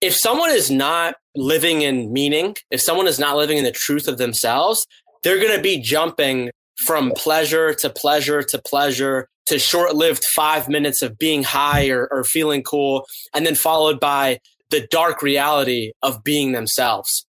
if someone is not living in meaning, if someone is not living in the truth of themselves, they're going to be jumping from pleasure to pleasure to pleasure to short lived five minutes of being high or, or feeling cool, and then followed by the dark reality of being themselves.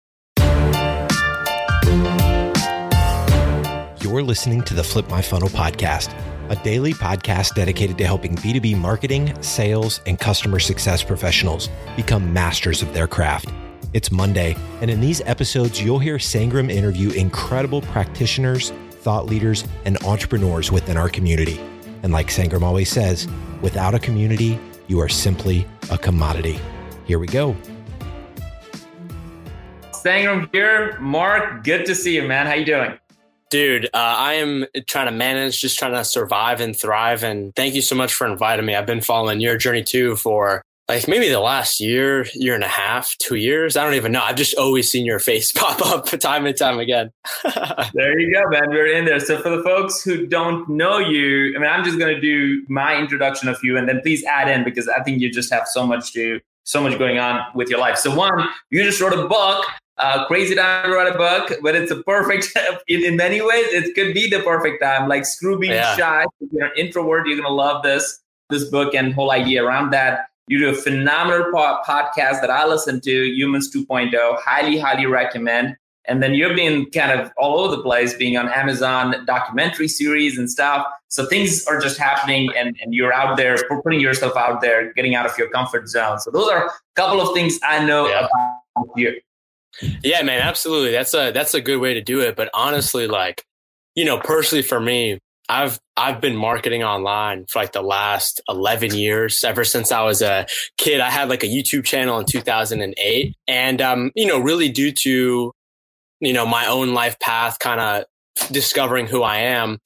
You're listening to the Flip My Funnel podcast, a daily podcast dedicated to helping B2B marketing, sales, and customer success professionals become masters of their craft. It's Monday, and in these episodes, you'll hear Sangram interview incredible practitioners, thought leaders, and entrepreneurs within our community. And like Sangram always says, without a community, you are simply a commodity. Here we go. Sangram here. Mark, good to see you, man. How you doing? Dude, uh, I am trying to manage, just trying to survive and thrive. And thank you so much for inviting me. I've been following your journey too for like maybe the last year, year and a half, two years. I don't even know. I've just always seen your face pop up time and time again. there you go, man. We're in there. So for the folks who don't know you, I mean, I'm just going to do my introduction of you and then please add in because I think you just have so much to, so much going on with your life. So one, you just wrote a book, uh, crazy time to write a book, but it's a perfect, in, in many ways, it could be the perfect time. Like screw being yeah. shy. If you're an introvert, you're going to love this, this book and whole idea around that you do a phenomenal po- podcast that I listen to, Humans 2.0. Highly, highly recommend. And then you've been kind of all over the place, being on Amazon documentary series and stuff. So things are just happening, and, and you're out there putting yourself out there, getting out of your comfort zone. So those are a couple of things I know yeah. about you. Yeah, man, absolutely. That's a that's a good way to do it. But honestly, like, you know, personally for me, I've I've been marketing online for like the last 11 years ever since I was a kid. I had like a YouTube channel in 2008 and um you know really due to you know my own life path kind of discovering who I am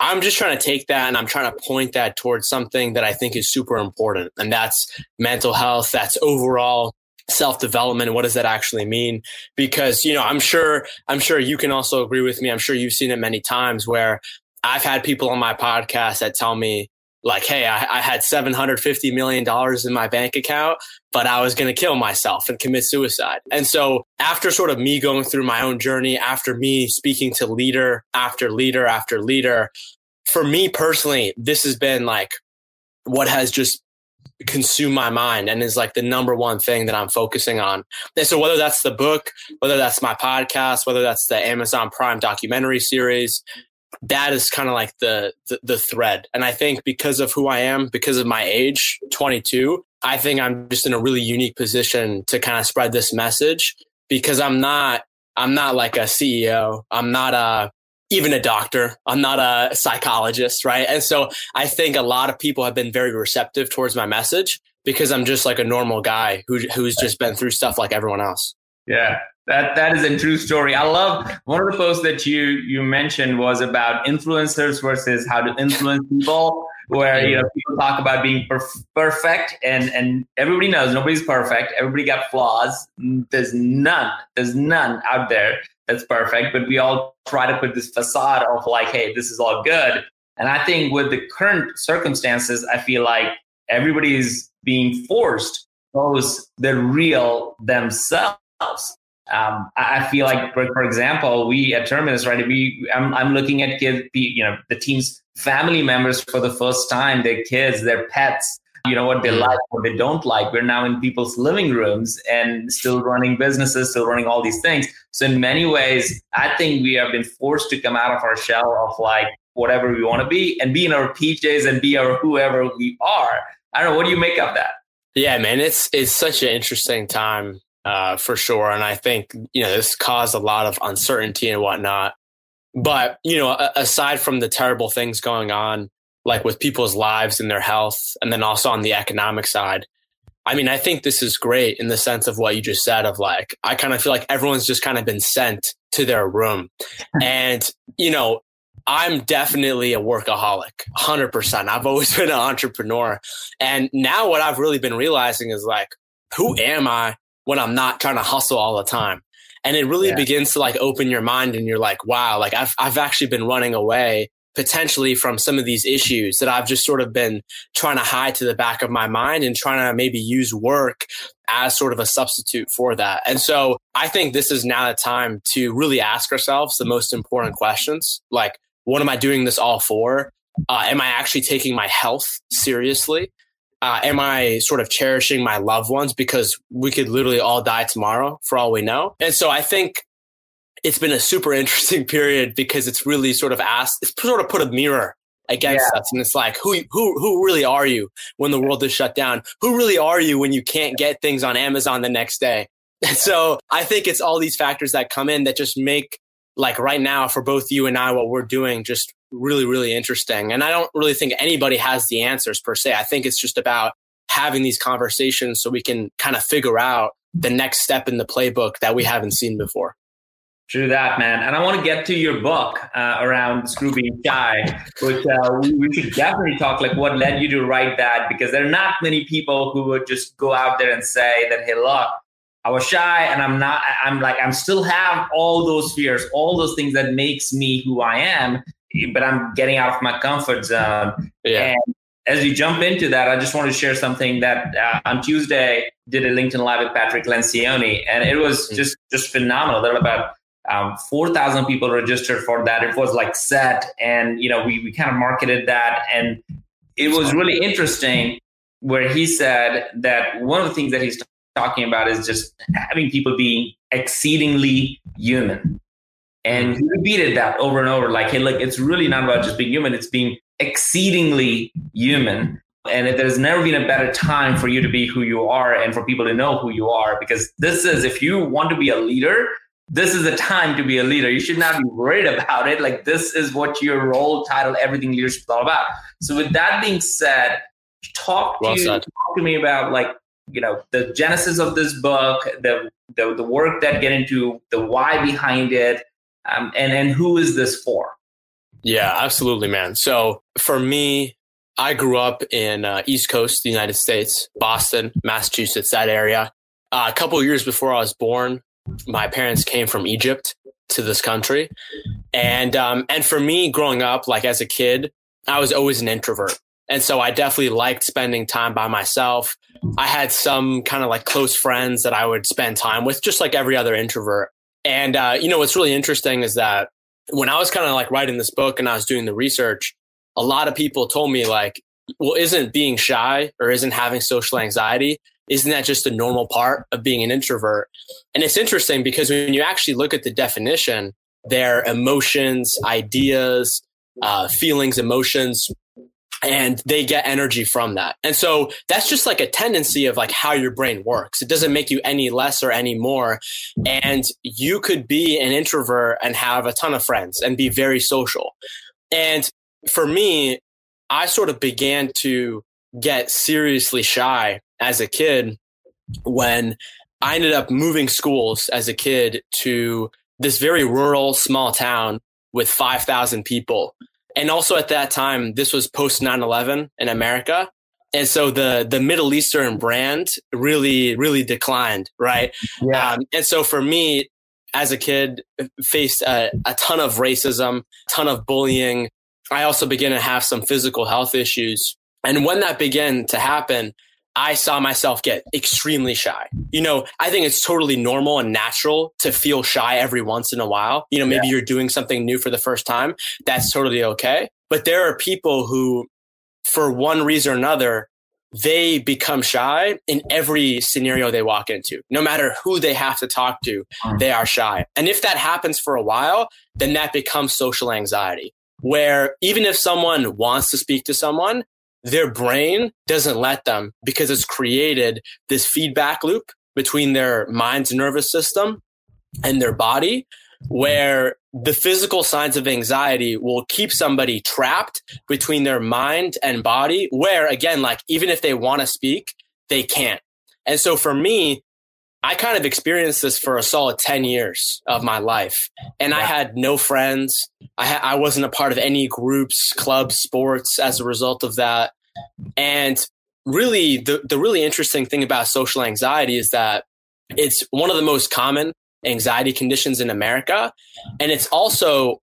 I'm just trying to take that and I'm trying to point that towards something that I think is super important and that's mental health that's overall self development what does that actually mean because you know i'm sure i'm sure you can also agree with me i'm sure you've seen it many times where I've had people on my podcast that tell me, like, hey, I, I had $750 million in my bank account, but I was going to kill myself and commit suicide. And so, after sort of me going through my own journey, after me speaking to leader after leader after leader, for me personally, this has been like what has just consumed my mind and is like the number one thing that I'm focusing on. And so whether that's the book, whether that's my podcast, whether that's the Amazon Prime documentary series, that is kind of like the, the, the thread. And I think because of who I am, because of my age, 22, I think I'm just in a really unique position to kind of spread this message because I'm not I'm not like a CEO. I'm not a even a doctor. I'm not a psychologist, right? And so I think a lot of people have been very receptive towards my message because I'm just like a normal guy who who's just been through stuff like everyone else. Yeah, that that is a true story. I love one of the posts that you you mentioned was about influencers versus how to influence people. Where you know people talk about being perf- perfect, and and everybody knows nobody's perfect. Everybody got flaws. There's none. There's none out there that's perfect. But we all try to put this facade of like, hey, this is all good. And I think with the current circumstances, I feel like everybody is being forced those the real themselves um, I feel like, for, for, example, we at Terminus, right? We, I'm, I'm looking at kids, you know, the team's family members for the first time, their kids, their pets, you know, what they like, what they don't like. We're now in people's living rooms and still running businesses, still running all these things. So in many ways, I think we have been forced to come out of our shell of like whatever we want to be and be in our PJs and be our whoever we are. I don't know. What do you make of that? Yeah, man, it's it's such an interesting time uh, for sure. And I think, you know, this caused a lot of uncertainty and whatnot. But, you know, aside from the terrible things going on, like with people's lives and their health, and then also on the economic side, I mean, I think this is great in the sense of what you just said of like, I kind of feel like everyone's just kind of been sent to their room. and, you know, I'm definitely a workaholic, 100%. I've always been an entrepreneur. And now what I've really been realizing is like, who am I when I'm not trying to hustle all the time. And it really yeah. begins to like open your mind and you're like, wow, like I've, I've actually been running away potentially from some of these issues that I've just sort of been trying to hide to the back of my mind and trying to maybe use work as sort of a substitute for that. And so I think this is now the time to really ask ourselves the most important questions like, what am I doing this all for? Uh, am I actually taking my health seriously? Uh, am I sort of cherishing my loved ones because we could literally all die tomorrow for all we know? And so I think it's been a super interesting period because it's really sort of asked, it's sort of put a mirror against yeah. us. And it's like, who, who, who really are you when the world is shut down? Who really are you when you can't get things on Amazon the next day? And so I think it's all these factors that come in that just make like right now for both you and I, what we're doing just really, really interesting. And I don't really think anybody has the answers per se. I think it's just about having these conversations so we can kind of figure out the next step in the playbook that we haven't seen before. True that, man. And I want to get to your book uh, around Screw Being Shy, which uh, we, we, should definitely talk like what led you to write that because there are not many people who would just go out there and say that, hey, look, I was shy and I'm not, I'm like, I'm still have all those fears, all those things that makes me who I am, but I'm getting out of my comfort zone. Yeah. And as you jump into that, I just want to share something that uh, on Tuesday did a LinkedIn Live with Patrick Lencioni, and it was mm. just just phenomenal. There were about um, 4,000 people registered for that. It was like set, and you know we we kind of marketed that, and it was really interesting. Where he said that one of the things that he's t- talking about is just having people being exceedingly human, and he repeated that over and over. Like, hey, look, it's really not about just being human; it's being exceedingly human. And there's never been a better time for you to be who you are and for people to know who you are. Because this is, if you want to be a leader, this is the time to be a leader. You should not be worried about it. Like this is what your role, title, everything leadership is all about. So with that being said, talk to well you, talk to me about like you know the genesis of this book, the the, the work that get into the why behind it, um, and and who is this for? Yeah, absolutely, man. So for me, I grew up in uh, East Coast, the United States, Boston, Massachusetts, that area. Uh, a couple years before I was born, my parents came from Egypt to this country, and um, and for me, growing up, like as a kid, I was always an introvert, and so I definitely liked spending time by myself. I had some kind of like close friends that I would spend time with, just like every other introvert. And uh, you know, what's really interesting is that when I was kind of like writing this book and I was doing the research, a lot of people told me like, well, isn't being shy or isn't having social anxiety isn't that just a normal part of being an introvert? And it's interesting because when you actually look at the definition, their emotions, ideas, uh, feelings, emotions, and they get energy from that. And so that's just like a tendency of like how your brain works. It doesn't make you any less or any more. And you could be an introvert and have a ton of friends and be very social. And for me, I sort of began to get seriously shy as a kid when I ended up moving schools as a kid to this very rural small town with 5,000 people. And also at that time, this was post 9 11 in America. And so the, the Middle Eastern brand really, really declined, right? Yeah. Um, and so for me, as a kid, faced a, a ton of racism, ton of bullying. I also began to have some physical health issues. And when that began to happen, I saw myself get extremely shy. You know, I think it's totally normal and natural to feel shy every once in a while. You know, maybe yeah. you're doing something new for the first time. That's totally okay. But there are people who, for one reason or another, they become shy in every scenario they walk into. No matter who they have to talk to, mm. they are shy. And if that happens for a while, then that becomes social anxiety, where even if someone wants to speak to someone, their brain doesn't let them because it's created this feedback loop between their mind's nervous system and their body where the physical signs of anxiety will keep somebody trapped between their mind and body where again like even if they want to speak they can't. And so for me I kind of experienced this for a solid 10 years of my life. And I had no friends. I, ha- I wasn't a part of any groups, clubs, sports as a result of that. And really, the, the really interesting thing about social anxiety is that it's one of the most common anxiety conditions in America. And it's also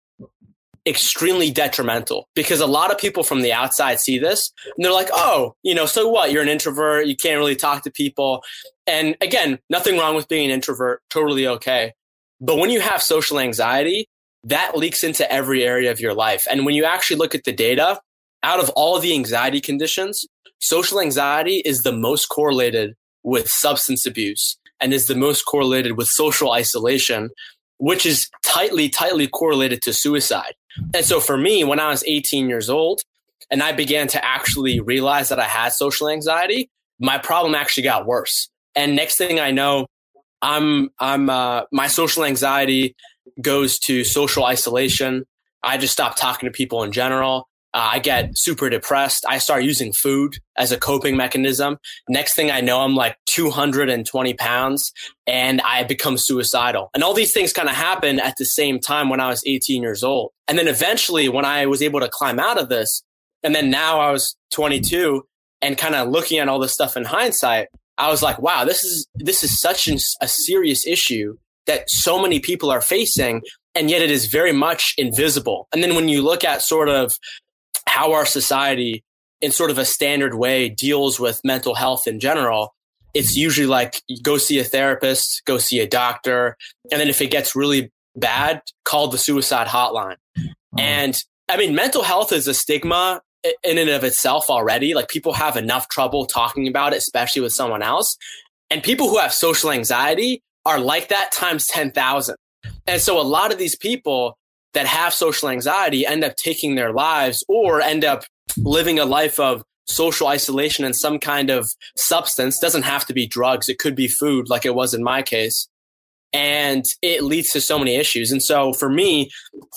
extremely detrimental because a lot of people from the outside see this and they're like, oh, you know, so what? You're an introvert. You can't really talk to people. And again, nothing wrong with being an introvert. Totally okay. But when you have social anxiety, that leaks into every area of your life. And when you actually look at the data, out of all the anxiety conditions, social anxiety is the most correlated with substance abuse and is the most correlated with social isolation, which is tightly, tightly correlated to suicide. And so for me, when I was 18 years old and I began to actually realize that I had social anxiety, my problem actually got worse. And next thing I know, I'm, I'm, uh, my social anxiety goes to social isolation. I just stopped talking to people in general. Uh, I get super depressed. I start using food as a coping mechanism. Next thing I know, I'm like 220 pounds and I become suicidal. And all these things kind of happen at the same time when I was 18 years old. And then eventually, when I was able to climb out of this, and then now I was 22 and kind of looking at all this stuff in hindsight, I was like, wow, this is, this is such an, a serious issue that so many people are facing and yet it is very much invisible. And then when you look at sort of how our society in sort of a standard way deals with mental health in general, it's usually like go see a therapist, go see a doctor, and then if it gets really bad, call the suicide hotline. Mm-hmm. And I mean, mental health is a stigma in and of itself already. Like people have enough trouble talking about it, especially with someone else. And people who have social anxiety are like that times 10,000. And so a lot of these people that have social anxiety end up taking their lives or end up living a life of social isolation and some kind of substance. Doesn't have to be drugs. It could be food like it was in my case. And it leads to so many issues. And so for me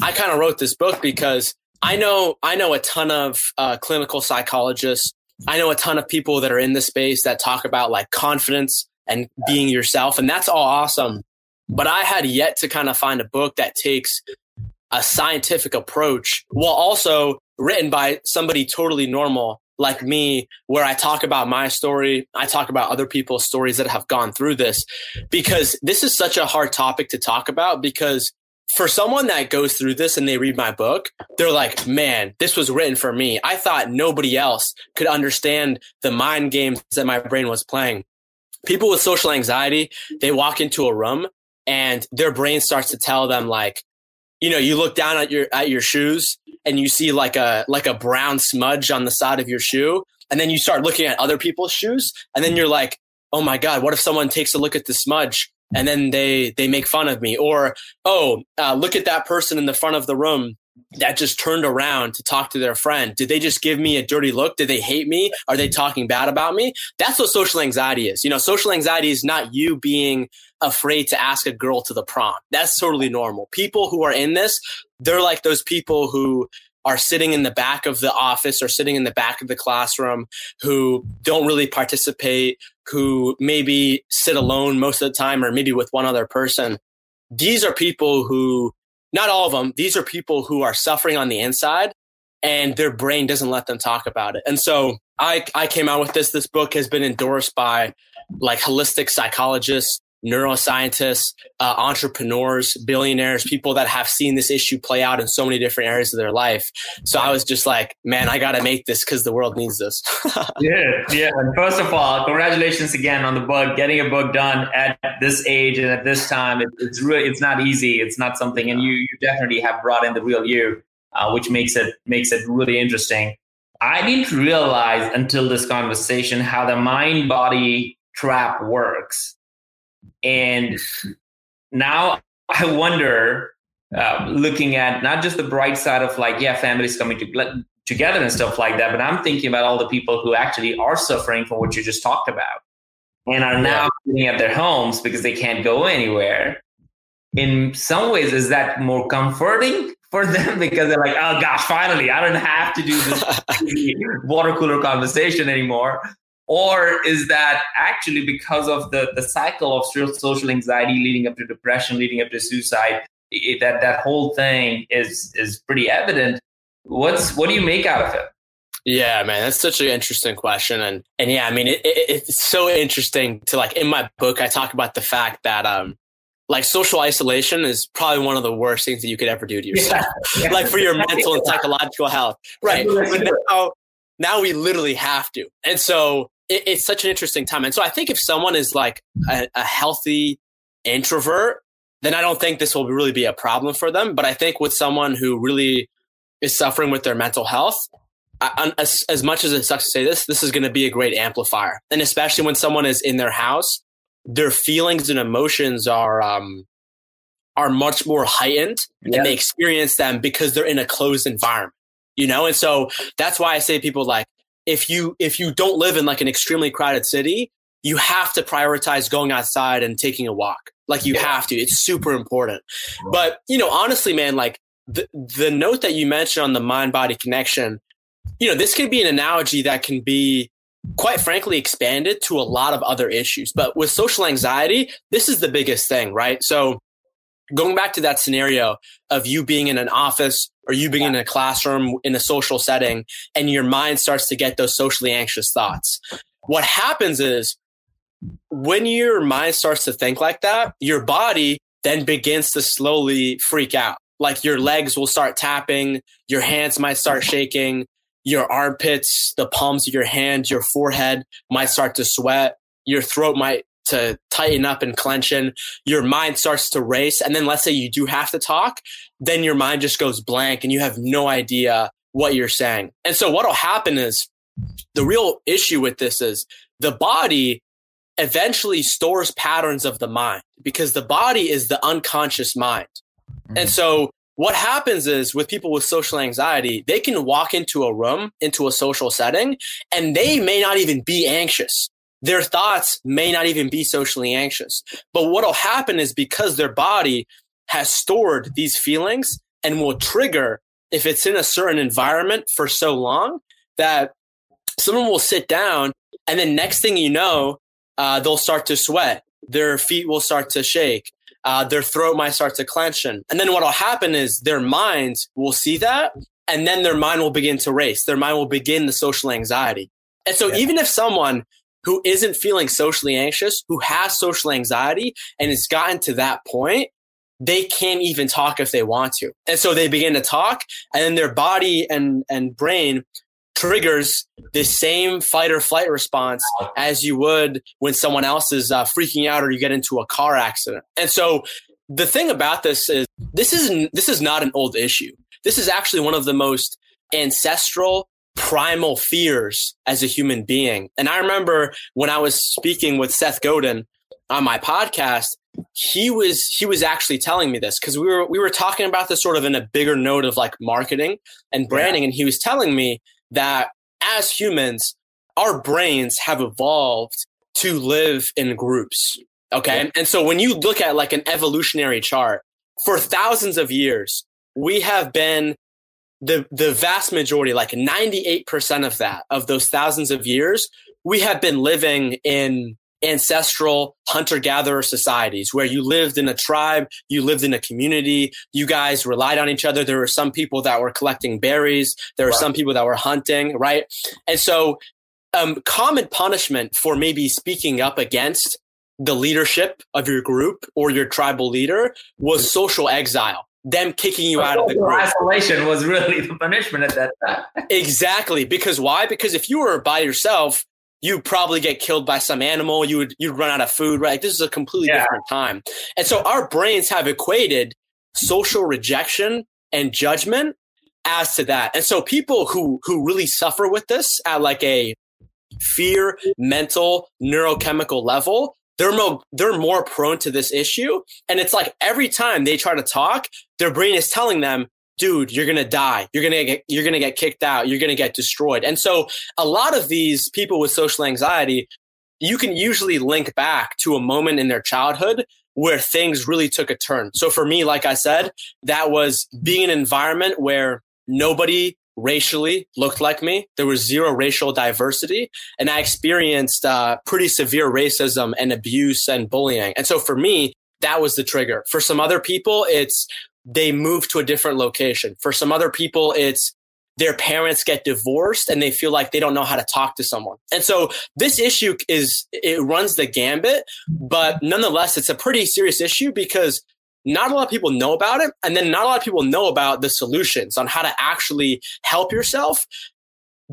i kind of wrote this book because i know i know a ton of uh, clinical psychologists. I know a ton of people that are in the space that talk about like confidence and being yourself and that's all awesome. But i had yet to kind of find a book that takes a scientific approach while also written by somebody totally normal like me, where I talk about my story. I talk about other people's stories that have gone through this because this is such a hard topic to talk about because for someone that goes through this and they read my book, they're like, man, this was written for me. I thought nobody else could understand the mind games that my brain was playing. People with social anxiety, they walk into a room and their brain starts to tell them like, you know, you look down at your at your shoes and you see like a like a brown smudge on the side of your shoe, and then you start looking at other people's shoes, and then you're like, oh my god, what if someone takes a look at the smudge and then they they make fun of me, or oh, uh, look at that person in the front of the room that just turned around to talk to their friend. Did they just give me a dirty look? Did they hate me? Are they talking bad about me? That's what social anxiety is. You know, social anxiety is not you being afraid to ask a girl to the prom. That's totally normal. People who are in this, they're like those people who are sitting in the back of the office or sitting in the back of the classroom who don't really participate, who maybe sit alone most of the time or maybe with one other person. These are people who not all of them. These are people who are suffering on the inside and their brain doesn't let them talk about it. And so I, I came out with this. This book has been endorsed by like holistic psychologists, neuroscientists, uh, entrepreneurs, billionaires, people that have seen this issue play out in so many different areas of their life. So I was just like, man, I got to make this because the world needs this. yeah, yeah. And first of all, congratulations again on the book. Getting a book done at this age and at this time, it, it's really it's not easy. It's not something, and you you definitely have brought in the real you, uh, which makes it makes it really interesting. I didn't realize until this conversation how the mind body trap works and now I wonder, uh, looking at not just the bright side of like, yeah, families coming to, together and stuff like that, but I'm thinking about all the people who actually are suffering from what you just talked about and are now sitting at their homes because they can't go anywhere. In some ways, is that more comforting for them because they're like, oh gosh, finally, I don't have to do this water cooler conversation anymore or is that actually because of the, the cycle of social anxiety leading up to depression leading up to suicide it, that that whole thing is is pretty evident what's what do you make out of it yeah man that's such an interesting question and and yeah i mean it, it, it's so interesting to like in my book i talk about the fact that um like social isolation is probably one of the worst things that you could ever do to yourself, yeah, yeah. like for your mental and psychological health. Right. But now, now we literally have to. And so it, it's such an interesting time. And so I think if someone is like a, a healthy introvert, then I don't think this will really be a problem for them. But I think with someone who really is suffering with their mental health, I, as, as much as it sucks to say this, this is going to be a great amplifier. And especially when someone is in their house, their feelings and emotions are um, are much more heightened, yeah. and they experience them because they're in a closed environment. You know, and so that's why I say people like if you if you don't live in like an extremely crowded city, you have to prioritize going outside and taking a walk. Like you have to. It's super important. But, you know, honestly, man, like the the note that you mentioned on the mind body connection, you know, this could be an analogy that can be quite frankly expanded to a lot of other issues. But with social anxiety, this is the biggest thing, right? So going back to that scenario of you being in an office or you being in a classroom in a social setting and your mind starts to get those socially anxious thoughts. What happens is when your mind starts to think like that, your body then begins to slowly freak out. Like your legs will start tapping, your hands might start mm-hmm. shaking, your armpits, the palms of your hands, your forehead might start to sweat, your throat might to tighten up and clench in, your mind starts to race. And then let's say you do have to talk, then your mind just goes blank and you have no idea what you're saying. And so what'll happen is the real issue with this is the body eventually stores patterns of the mind because the body is the unconscious mind. Mm-hmm. And so what happens is with people with social anxiety, they can walk into a room, into a social setting, and they may not even be anxious. Their thoughts may not even be socially anxious. But what'll happen is because their body has stored these feelings and will trigger if it's in a certain environment for so long that someone will sit down and then next thing you know, uh, they'll start to sweat. Their feet will start to shake. Uh, their throat might start to clench. And then what will happen is their minds will see that and then their mind will begin to race. Their mind will begin the social anxiety. And so yeah. even if someone who isn't feeling socially anxious, who has social anxiety and has gotten to that point, they can't even talk if they want to. And so they begin to talk and then their body and, and brain triggers the same fight or flight response as you would when someone else is uh, freaking out or you get into a car accident. And so the thing about this is this is this is not an old issue. This is actually one of the most ancestral primal fears as a human being. And I remember when I was speaking with Seth Godin on my podcast, he was he was actually telling me this because we were we were talking about this sort of in a bigger note of like marketing and branding yeah. and he was telling me that as humans, our brains have evolved to live in groups. Okay. Yeah. And so when you look at like an evolutionary chart, for thousands of years, we have been the, the vast majority, like 98% of that, of those thousands of years, we have been living in ancestral hunter gatherer societies where you lived in a tribe, you lived in a community, you guys relied on each other. There were some people that were collecting berries, there were right. some people that were hunting, right? And so, um, common punishment for maybe speaking up against the leadership of your group or your tribal leader was social exile them kicking you out of the group. Isolation was really the punishment at that time. exactly. Because why? Because if you were by yourself, you'd probably get killed by some animal. You would you'd run out of food, right? Like this is a completely yeah. different time. And so our brains have equated social rejection and judgment as to that. And so people who who really suffer with this at like a fear, mental, neurochemical level, they're more they're more prone to this issue. And it's like every time they try to talk, their brain is telling them, dude, you're to die. You're to get, you're to get kicked out. You're to get destroyed. And so a lot of these people with social anxiety, you can usually link back to a moment in their childhood where things really took a turn. So for me, like I said, that was being in an environment where nobody racially looked like me. There was zero racial diversity. And I experienced uh, pretty severe racism and abuse and bullying. And so for me, that was the trigger. For some other people, it's they move to a different location. For some other people, it's their parents get divorced and they feel like they don't know how to talk to someone. And so this issue is, it runs the gambit, but nonetheless, it's a pretty serious issue because not a lot of people know about it. And then not a lot of people know about the solutions on how to actually help yourself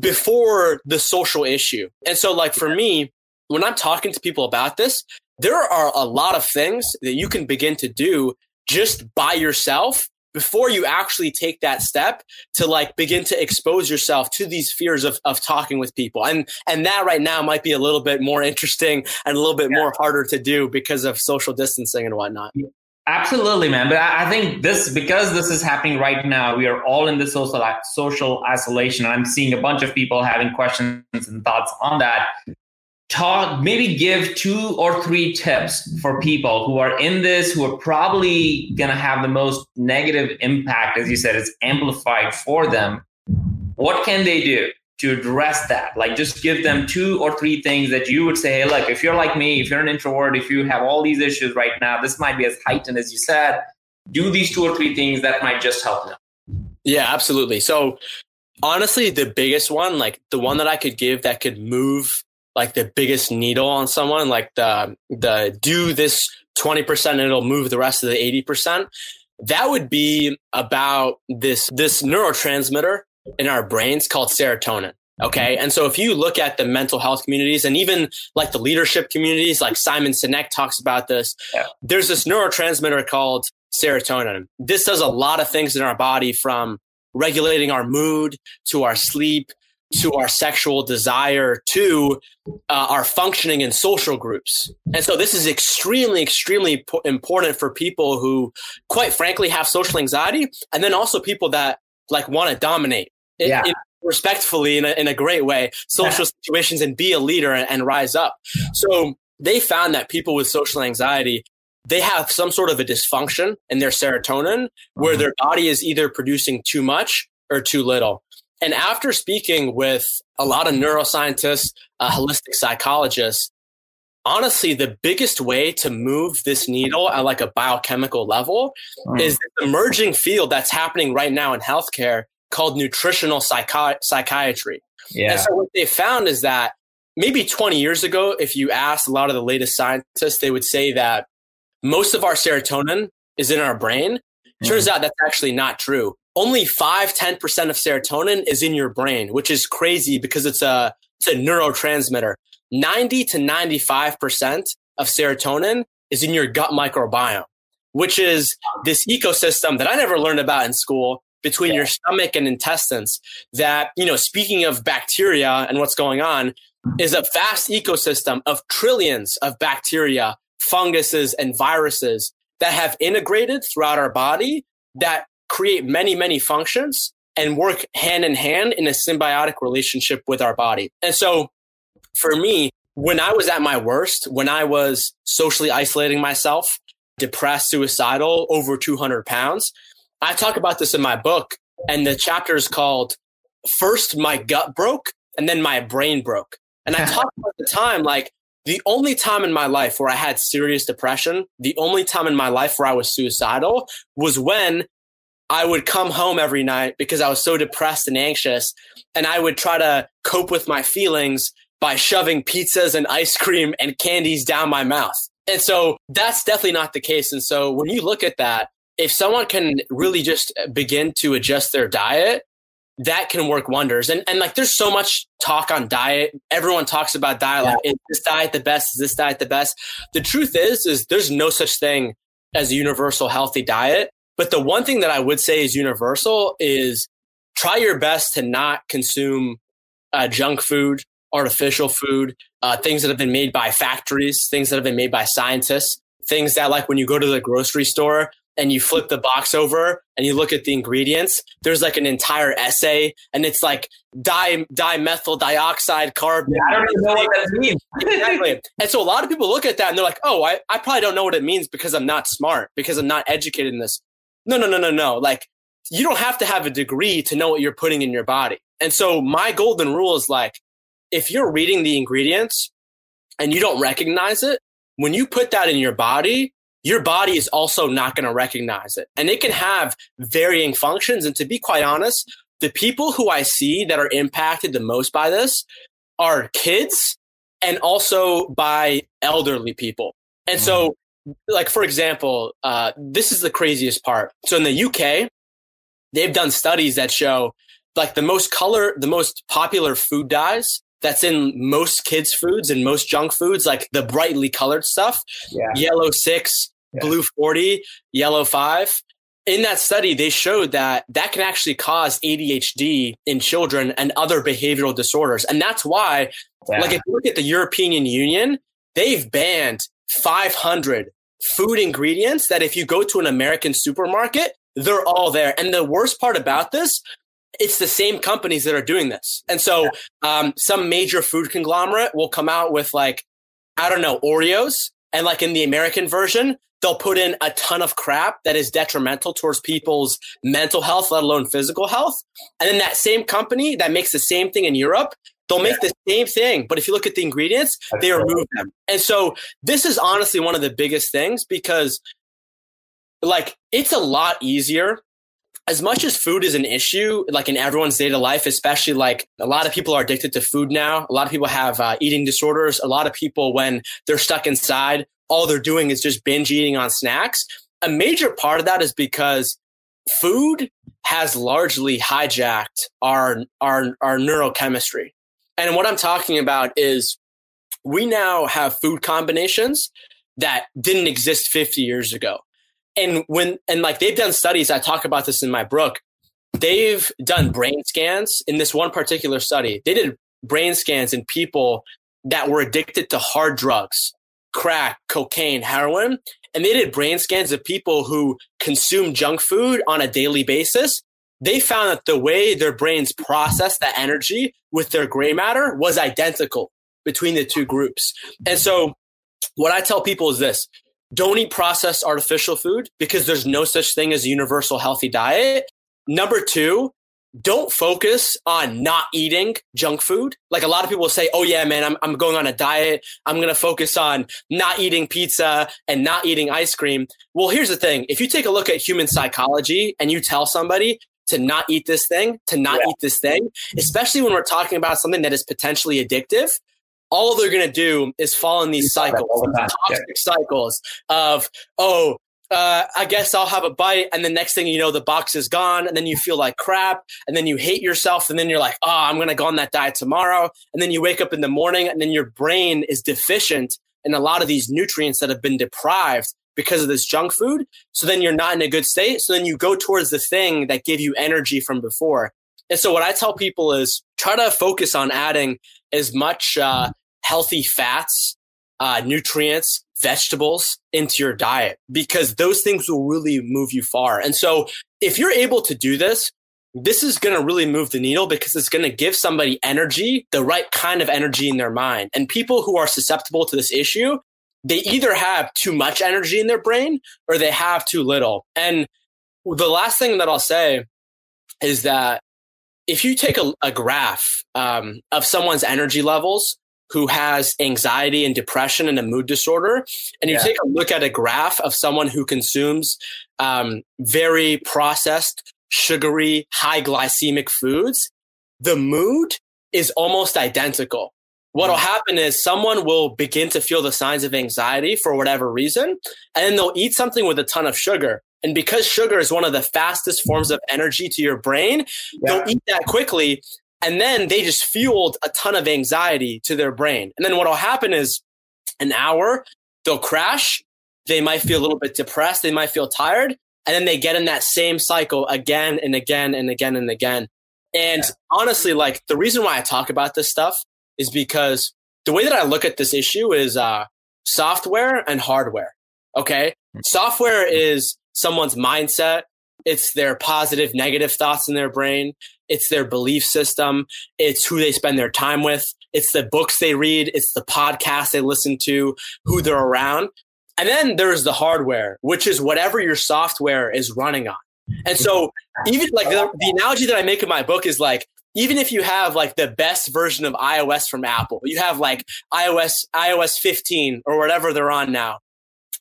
before the social issue. And so, like, for me, when I'm talking to people about this, there are a lot of things that you can begin to do just by yourself before you actually take that step to like begin to expose yourself to these fears of, of talking with people and and that right now might be a little bit more interesting and a little bit yeah. more harder to do because of social distancing and whatnot absolutely man. But i think this because this is happening right now we are all in this social social isolation. I'm seeing a bunch of people having questions and thoughts on that. Talk maybe give two or three tips for people who are in this who are probably going to have the most negative impact as you said it's amplified for them. What can they do to address that. Like just give them mm-hmm. two or three things that you would say hey look if you're like me if you're an introvert if you have all these issues right now this might be as heightened as you said do these two or three things that might just help them. Yeah absolutely. So honestly the biggest one like the one that i could give that could move like the biggest needle on someone, like the the do this 20% and it'll move the rest of the 80%, that would be about this this neurotransmitter in our brains called serotonin. Okay. And so if you look at the mental health communities and even like the leadership communities, like Simon Sinek talks about this, yeah. there's this neurotransmitter called serotonin. This does a lot of things in our body from regulating our mood to our sleep to our sexual desire to uh, our functioning in social groups. And so this is extremely, extremely important for people who, quite frankly, have social anxiety, and then also people that like want to dominate. Yeah. In, respectfully in a, in a great way social yeah. situations and be a leader and, and rise up so they found that people with social anxiety they have some sort of a dysfunction in their serotonin where mm-hmm. their body is either producing too much or too little and after speaking with a lot of neuroscientists, uh, holistic psychologists, honestly, the biggest way to move this needle at like a biochemical level mm. is the emerging field that's happening right now in healthcare called nutritional psychi- psychiatry. Yeah. And so what they found is that maybe 20 years ago, if you asked a lot of the latest scientists, they would say that most of our serotonin is in our brain. Turns mm. out that's actually not true only 5 10% of serotonin is in your brain which is crazy because it's a it's a neurotransmitter 90 to 95% of serotonin is in your gut microbiome which is this ecosystem that i never learned about in school between yeah. your stomach and intestines that you know speaking of bacteria and what's going on is a vast ecosystem of trillions of bacteria funguses and viruses that have integrated throughout our body that create many, many functions and work hand in hand in a symbiotic relationship with our body. And so for me, when I was at my worst, when I was socially isolating myself, depressed, suicidal, over 200 pounds, I talk about this in my book. And the chapter is called First My Gut Broke and then My Brain Broke. And I talk about the time like the only time in my life where I had serious depression, the only time in my life where I was suicidal was when I would come home every night because I was so depressed and anxious. And I would try to cope with my feelings by shoving pizzas and ice cream and candies down my mouth. And so that's definitely not the case. And so when you look at that, if someone can really just begin to adjust their diet, that can work wonders. And and like there's so much talk on diet. Everyone talks about diet. Like, is this diet the best? Is this diet the best? The truth is, is there's no such thing as a universal healthy diet. But the one thing that I would say is universal is try your best to not consume uh, junk food, artificial food, uh, things that have been made by factories, things that have been made by scientists, things that like when you go to the grocery store and you flip the box over and you look at the ingredients, there's like an entire essay and it's like di dimethyl dioxide carbon. Yeah, I don't even know what that means. exactly. And so a lot of people look at that and they're like, oh, I, I probably don't know what it means because I'm not smart, because I'm not educated in this. No, no, no, no, no. Like you don't have to have a degree to know what you're putting in your body. And so my golden rule is like, if you're reading the ingredients and you don't recognize it, when you put that in your body, your body is also not going to recognize it. And it can have varying functions. And to be quite honest, the people who I see that are impacted the most by this are kids and also by elderly people. And mm-hmm. so, like, for example, uh, this is the craziest part. So in the UK, they've done studies that show like the most color, the most popular food dyes that's in most kids' foods and most junk foods, like the brightly colored stuff, yeah. yellow six, yeah. blue 40, yellow five. In that study, they showed that that can actually cause ADHD in children and other behavioral disorders. And that's why, yeah. like, if you look at the European Union, they've banned 500 food ingredients that if you go to an American supermarket, they're all there. And the worst part about this it's the same companies that are doing this. And so um, some major food conglomerate will come out with like, I don't know, Oreos. And like in the American version, they'll put in a ton of crap that is detrimental towards people's mental health, let alone physical health. And then that same company that makes the same thing in Europe, they'll make yeah. the same thing. But if you look at the ingredients, That's they remove them. And so this is honestly one of the biggest things because like it's a lot easier as much as food is an issue, like in everyone's day to life, especially like a lot of people are addicted to food now. A lot of people have uh, eating disorders. A lot of people, when they're stuck inside, all they're doing is just binge eating on snacks. A major part of that is because food has largely hijacked our, our, our neurochemistry. And what I'm talking about is we now have food combinations that didn't exist 50 years ago and when and like they've done studies i talk about this in my book they've done brain scans in this one particular study. They did brain scans in people that were addicted to hard drugs crack cocaine heroin and they did brain scans of people who consume junk food on a daily basis. They found that the way their brains process that energy with their gray matter was identical between the two groups. And so what i tell people is this don't eat processed artificial food because there's no such thing as a universal healthy diet. Number two, don't focus on not eating junk food. Like a lot of people say, oh yeah, man, I'm, I'm going on a diet. I'm going to focus on not eating pizza and not eating ice cream. Well, here's the thing. If you take a look at human psychology and you tell somebody to not eat this thing, to not yeah. eat this thing, especially when we're talking about something that is potentially addictive, all they're going to do is fall in these cycles, toxic yeah. cycles of, oh, uh, I guess I'll have a bite. And the next thing you know, the box is gone. And then you feel like crap. And then you hate yourself. And then you're like, oh, I'm going to go on that diet tomorrow. And then you wake up in the morning and then your brain is deficient in a lot of these nutrients that have been deprived because of this junk food. So then you're not in a good state. So then you go towards the thing that gave you energy from before. And so what I tell people is try to focus on adding as much uh, healthy fats, uh, nutrients, vegetables into your diet because those things will really move you far. And so if you're able to do this, this is going to really move the needle because it's going to give somebody energy, the right kind of energy in their mind. And people who are susceptible to this issue, they either have too much energy in their brain or they have too little. And the last thing that I'll say is that if you take a, a graph um, of someone's energy levels who has anxiety and depression and a mood disorder, and you yeah. take a look at a graph of someone who consumes um, very processed, sugary, high glycemic foods, the mood is almost identical. What'll mm. happen is someone will begin to feel the signs of anxiety for whatever reason, and then they'll eat something with a ton of sugar. And because sugar is one of the fastest forms of energy to your brain, yeah. they'll eat that quickly and then they just fueled a ton of anxiety to their brain. And then what'll happen is an hour, they'll crash. They might feel a little bit depressed. They might feel tired. And then they get in that same cycle again and again and again and again. And yeah. honestly, like the reason why I talk about this stuff is because the way that I look at this issue is uh, software and hardware. Okay. Mm-hmm. Software is someone's mindset. It's their positive, negative thoughts in their brain. It's their belief system. It's who they spend their time with. It's the books they read. It's the podcasts they listen to, who they're mm-hmm. around. And then there's the hardware, which is whatever your software is running on. And so mm-hmm. even like the, the analogy that I make in my book is like, even if you have like the best version of iOS from Apple, you have like iOS, iOS 15 or whatever they're on now,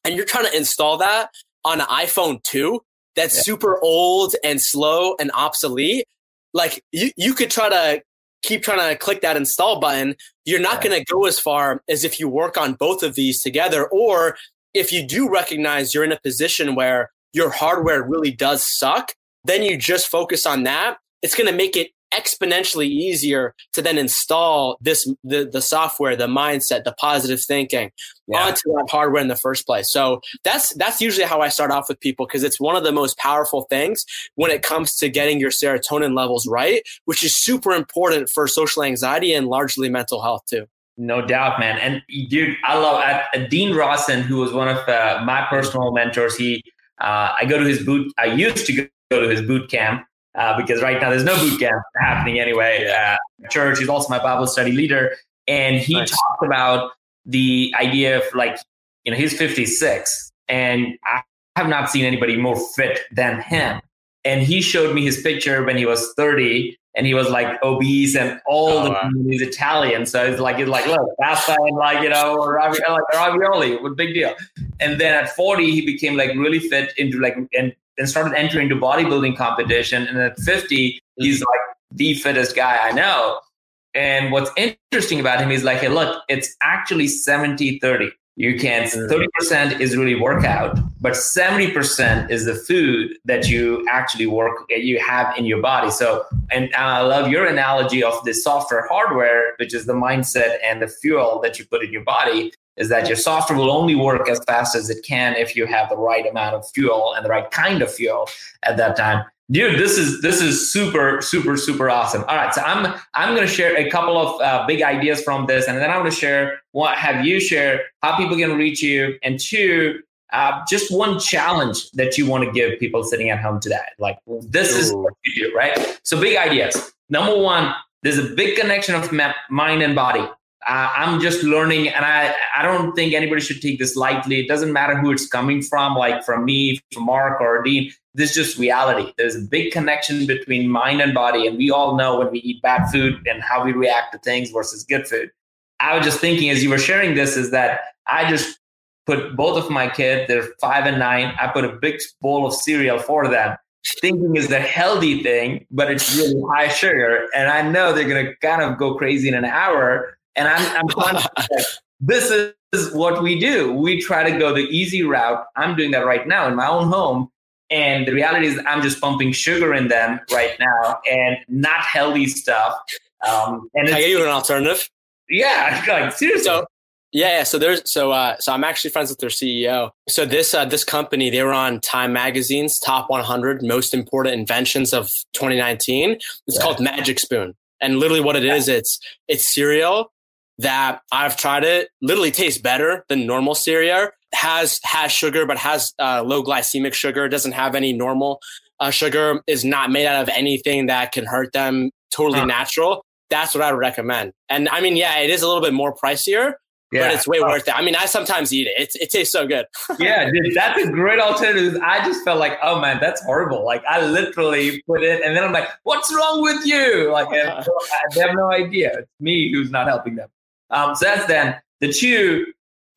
and you're trying to install that on an iPhone 2 that's yeah. super old and slow and obsolete like you, you could try to keep trying to click that install button. You're not going to go as far as if you work on both of these together. Or if you do recognize you're in a position where your hardware really does suck, then you just focus on that. It's going to make it exponentially easier to then install this the, the software the mindset the positive thinking yeah. onto that hardware in the first place so that's that's usually how i start off with people because it's one of the most powerful things when it comes to getting your serotonin levels right which is super important for social anxiety and largely mental health too no doubt, man. And dude, I love uh, Dean Rawson, who was one of uh, my personal mentors. He, uh, I go to his boot. I used to go to his boot camp uh, because right now there's no boot camp happening anyway. Uh, church. He's also my Bible study leader, and he nice. talked about the idea of like, you know, he's 56, and I have not seen anybody more fit than him. And he showed me his picture when he was 30, and he was like obese and all oh, the wow. he's Italian. So it's like it's like look, pasta and like you know ravioli, like ravioli, what big deal. And then at 40, he became like really fit into like and and started entering the bodybuilding competition. And at 50, he's mm-hmm. like the fittest guy I know. And what's interesting about him is like, hey, look, it's actually 70 30. You can't 30% mm-hmm. is really workout, but 70% is the food that you actually work you have in your body. So, and I love your analogy of the software hardware, which is the mindset and the fuel that you put in your body is that your software will only work as fast as it can if you have the right amount of fuel and the right kind of fuel at that time. Dude this is this is super super super awesome. All right so i'm i'm going to share a couple of uh, big ideas from this and then i'm going to share what have you share how people can reach you and two uh, just one challenge that you want to give people sitting at home today. Like this Ooh. is what you do right? So big ideas. Number one there's a big connection of mind and body uh, I'm just learning, and I I don't think anybody should take this lightly. It doesn't matter who it's coming from, like from me, from Mark or Dean. This is just reality. There's a big connection between mind and body, and we all know when we eat bad food and how we react to things versus good food. I was just thinking as you were sharing this is that I just put both of my kids, they're five and nine. I put a big bowl of cereal for them, thinking is the healthy thing, but it's really high sugar, and I know they're gonna kind of go crazy in an hour and I'm, I'm this is what we do. We try to go the easy route. I'm doing that right now in my own home. And the reality is, I'm just pumping sugar in them right now and not healthy stuff. Um, and I get you an alternative. Yeah, like seriously. So, yeah, yeah. So there's so uh, so I'm actually friends with their CEO. So this uh, this company they were on Time Magazine's top 100 most important inventions of 2019. It's yeah. called Magic Spoon, and literally what it is, it's it's cereal that I've tried it. Literally tastes better than normal cereal. Has has sugar, but has uh, low glycemic sugar. Doesn't have any normal uh, sugar. Is not made out of anything that can hurt them. Totally huh. natural. That's what I would recommend. And I mean, yeah, it is a little bit more pricier, yeah. but it's way worth it. I mean, I sometimes eat it. It's, it tastes so good. yeah, dude, that's a great alternative. I just felt like, oh man, that's horrible. Like I literally put it, and then I'm like, what's wrong with you? Like I have no idea. It's me who's not helping them. Um, so that's then. The two,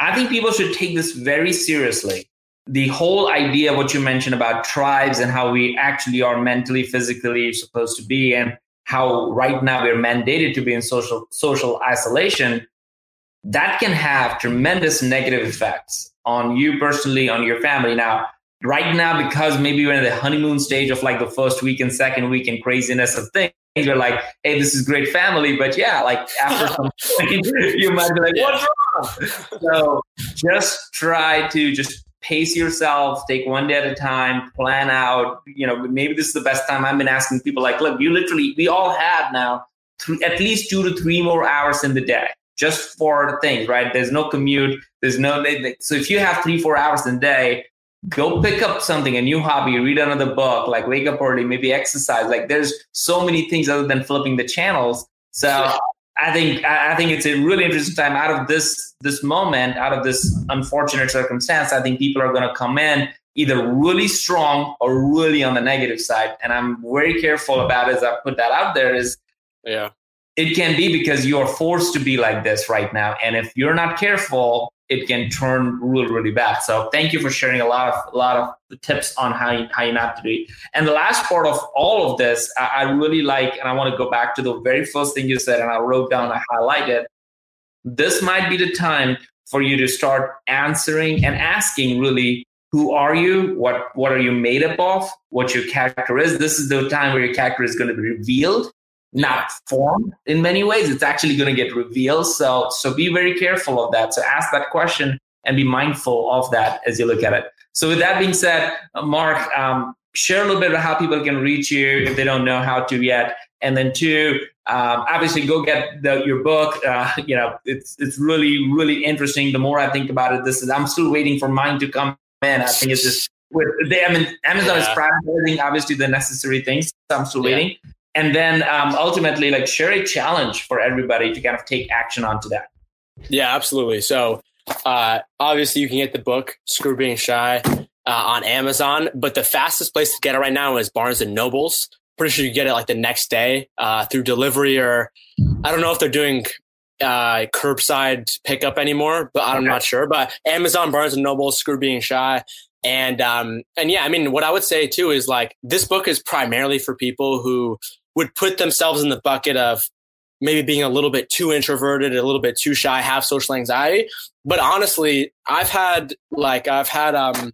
I think people should take this very seriously. The whole idea, what you mentioned about tribes and how we actually are mentally, physically supposed to be, and how right now we're mandated to be in social social isolation, that can have tremendous negative effects on you personally, on your family. Now, right now, because maybe we're in the honeymoon stage of like the first week and second week and craziness of things, you're like, hey, this is great family. But yeah, like after some point, you might be like, what's wrong? So just try to just pace yourself, take one day at a time, plan out. You know, maybe this is the best time. I've been asking people, like, look, you literally, we all have now th- at least two to three more hours in the day just for things, right? There's no commute. There's no, so if you have three, four hours in a day, go pick up something a new hobby read another book like wake up early maybe exercise. Like there's so many things other than flipping the channels. So i think i think it's a really interesting time out of this this moment out of this unfortunate circumstance i think people are going to come in either really strong or really on the negative side. And i'm very careful about as i put that out there is yeah. it can be because you're forced to be like this right now. And if you're not careful it can turn really, really bad. So thank you for sharing a lot of a lot of tips on how you, how you not to do it. And the last part of all of this, I, I really like, and I want to go back to the very first thing you said, and I wrote down, I highlighted. This might be the time for you to start answering and asking really who are you what what are you made up of what your character is this is the time where your character is going to be revealed not formed in many ways. It's actually going to get revealed. So so be very careful of that. So ask that question and be mindful of that as you look at it. So with that being said mark um, share a little bit about how people can reach you if they don't know how to yet. And then two um, obviously go get the, your book. Uh, you know it's it's really really interesting. The more i think about it this is i'm still waiting for mine to come in. I think it's just with the, I mean, amazon yeah. is prioritizing obviously the necessary things. So i'm still yeah. waiting and then um, ultimately like share a challenge for everybody to kind of take action onto that. Yeah absolutely. So uh, obviously you can get the book screw being shy uh, on amazon but the fastest place to get it right now is barnes and nobles. Pretty sure you get it like the next day uh, through delivery or i don't know if they're doing uh, curbside pickup anymore but i'm okay. not sure. But amazon barnes and noble screw being shy and um and yeah i mean what i would say too is like this book is primarily for people who would put themselves in the bucket of maybe being a little bit too introverted, a little bit too shy, have social anxiety. But honestly, I've had like I've had um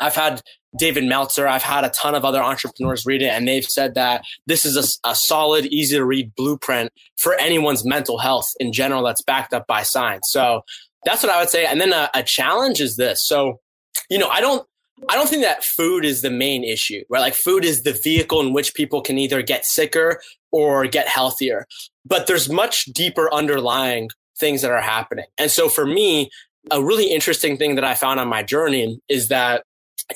I've had David Meltzer, I've had a ton of other entrepreneurs read it, and they've said that this is a, a solid, easy to read blueprint for anyone's mental health in general that's backed up by science. So that's what I would say. And then a, a challenge is this. So, you know, I don't I don't think that food is the main issue, right? Like food is the vehicle in which people can either get sicker or get healthier. But there's much deeper underlying things that are happening. And so for me, a really interesting thing that I found on my journey is that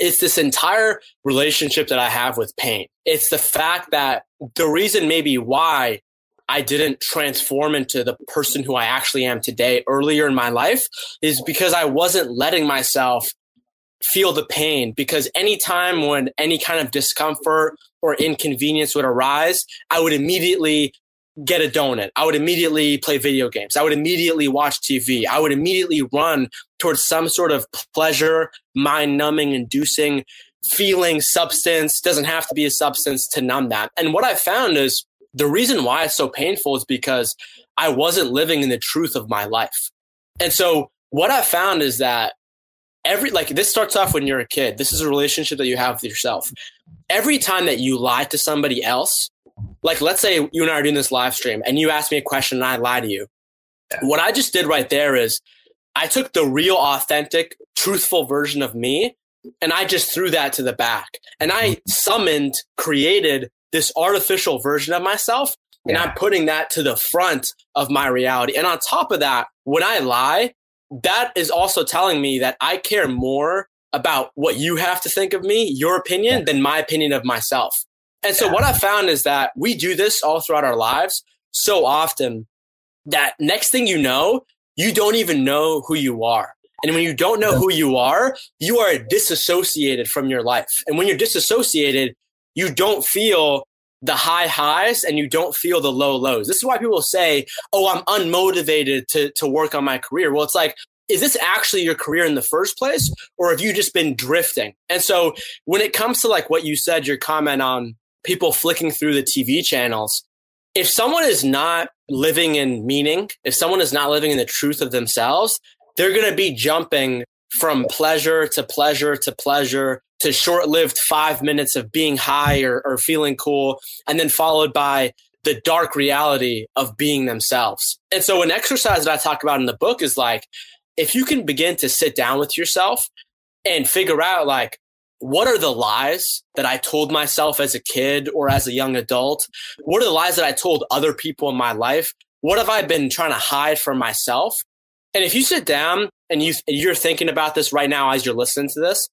it's this entire relationship that I have with pain. It's the fact that the reason maybe why I didn't transform into the person who I actually am today earlier in my life is because I wasn't letting myself feel the pain because anytime when any kind of discomfort or inconvenience would arise, I would immediately get a donut. I would immediately play video games. I would immediately watch TV. I would immediately run towards some sort of pleasure, mind numbing, inducing feeling substance. Doesn't have to be a substance to numb that. And what I found is the reason why it's so painful is because I wasn't living in the truth of my life. And so what I found is that every like this starts off when you're a kid. This is a relationship that you have with yourself. Every time that you lie to somebody else, like let's say you and I are doing this live stream and you ask me a question and I lie to you. Yeah. What I just did right there is I took the real, authentic, truthful version of me and I just threw that to the back. And I mm-hmm. summoned, created this artificial version of myself. And yeah. I'm putting that to the front of my reality. And on top of that, when I lie, that is also telling me that I care more about what you have to think of me, your opinion, than my opinion of myself. And so yeah. what I found is that we do this all throughout our lives so often that next thing you know, you don't even know who you are. And when you don't know who you are, you are disassociated from your life. And when you're disassociated, you don't feel the high highs and you don't feel the low lows. This is why people say, "Oh, I'm unmotivated to to work on my career." Well, it's like is this actually your career in the first place or have you just been drifting? And so when it comes to like what you said your comment on people flicking through the TV channels, if someone is not living in meaning, if someone is not living in the truth of themselves, they're going to be jumping from pleasure to pleasure to pleasure to short lived five minutes of being high or, or feeling cool, and then followed by the dark reality of being themselves. And so, an exercise that I talk about in the book is like, if you can begin to sit down with yourself and figure out, like, what are the lies that I told myself as a kid or as a young adult? What are the lies that I told other people in my life? What have I been trying to hide from myself? And if you sit down and you you're thinking about this right now as you're listening to this,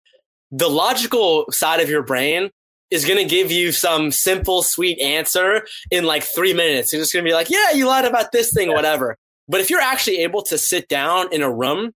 the logical side of your brain is going to give you some simple, sweet answer in like three minutes. It's just going to be like, yeah, you lied about this thing, whatever. But if you're actually able to sit down in a room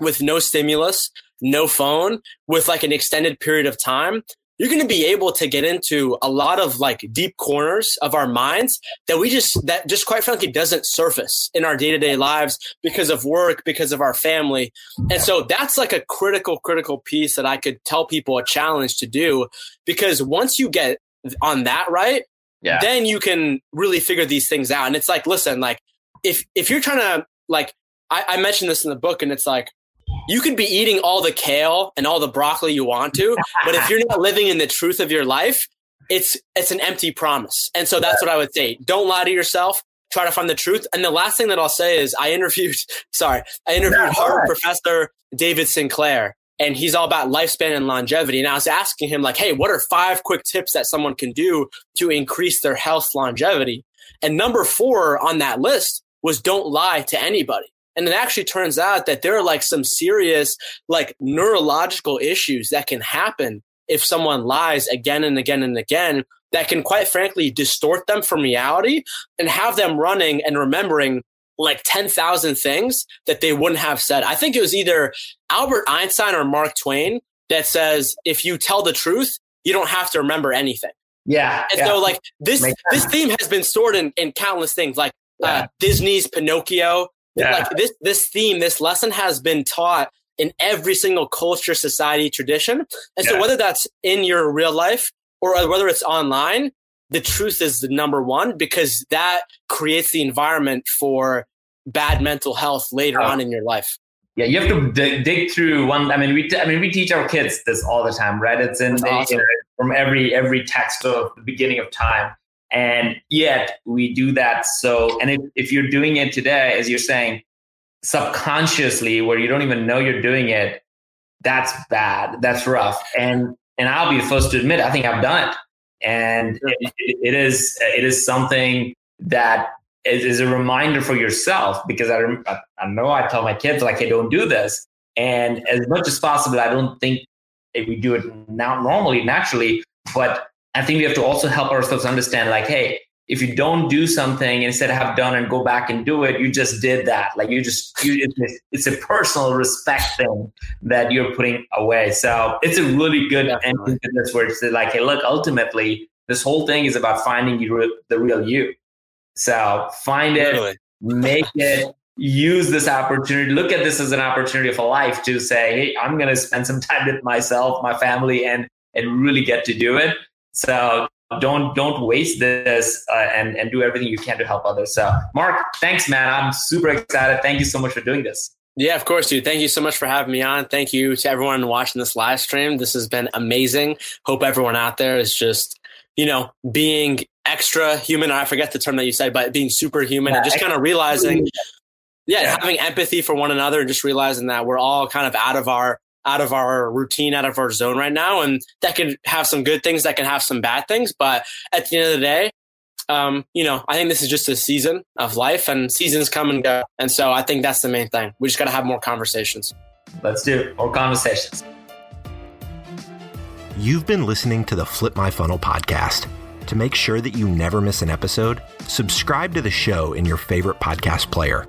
with no stimulus, no phone, with like an extended period of time, you're going to be able to get into a lot of like deep corners of our minds that we just that just quite frankly doesn't surface in our day-to-day lives because of work because of our family and so that's like a critical critical piece that i could tell people a challenge to do because once you get on that right yeah. then you can really figure these things out and it's like listen like if if you're trying to like I, I mentioned this in the book and it's like you could be eating all the kale and all the broccoli you want to, but if you're not living in the truth of your life, it's it's an empty promise. And so that's what I would say. Don't lie to yourself. Try to find the truth. And the last thing that I'll say is I interviewed, sorry, I interviewed Harvard professor David Sinclair, and he's all about lifespan and longevity. And I was asking him, like, hey, what are five quick tips that someone can do to increase their health longevity? And number four on that list was don't lie to anybody. And it actually turns out that there are like some serious, like neurological issues that can happen if someone lies again and again and again that can quite frankly distort them from reality and have them running and remembering like 10,000 things that they wouldn't have said. I think it was either Albert Einstein or Mark Twain that says if you tell the truth, you don't have to remember anything. Yeah. And yeah. so like this this theme has been stored in, in countless things like uh, yeah. uh, Disney's Pinocchio, yeah. Like this, this theme, this lesson has been taught in every single culture, society, tradition. And yeah. so whether that's in your real life or whether it's online, the truth is the number one because that creates the environment for bad mental health later oh. on in your life. Yeah, you have to dig, dig through one. I mean, we I mean we teach our kids this all the time, right? It's in the, awesome. from every every text of the beginning of time. And yet we do that. So, and if, if you're doing it today, as you're saying, subconsciously, where you don't even know you're doing it, that's bad. That's rough. And, and I'll be the first to admit, I think I've done it. And it, it is, it is something that is, is a reminder for yourself because I, I know I tell my kids like, Hey, don't do this. And as much as possible, I don't think if we do it now normally, naturally, but I think we have to also help ourselves understand like, hey, if you don't do something instead of have done and go back and do it, you just did that. Like you just, you, it's, it's, a personal respect thing that you're putting away. So it's a really good ending to this where it's like, hey, look, ultimately, this whole thing is about finding you, the real you. So find it, really? make it, use this opportunity. Look at this as an opportunity of a life to say, hey, I'm going to spend some time with myself, my family, and and really get to do it. So don't don't waste this uh, and and do everything you can to help others. So Mark, thanks, man. I'm super excited. Thank you so much for doing this. Yeah, of course, dude. Thank you so much for having me on. Thank you to everyone watching this live stream. This has been amazing. Hope everyone out there is just, you know, being extra human. I forget the term that you said, but being superhuman yeah, and just kind of realizing, yeah, yeah, having empathy for one another and just realizing that we're all kind of out of our out of our routine, out of our zone right now. And that can have some good things, that can have some bad things. But at the end of the day, um, you know, I think this is just a season of life and seasons come and go. And so I think that's the main thing. We just got to have more conversations. Let's do more conversations. You've been listening to the Flip My Funnel podcast. To make sure that you never miss an episode, subscribe to the show in your favorite podcast player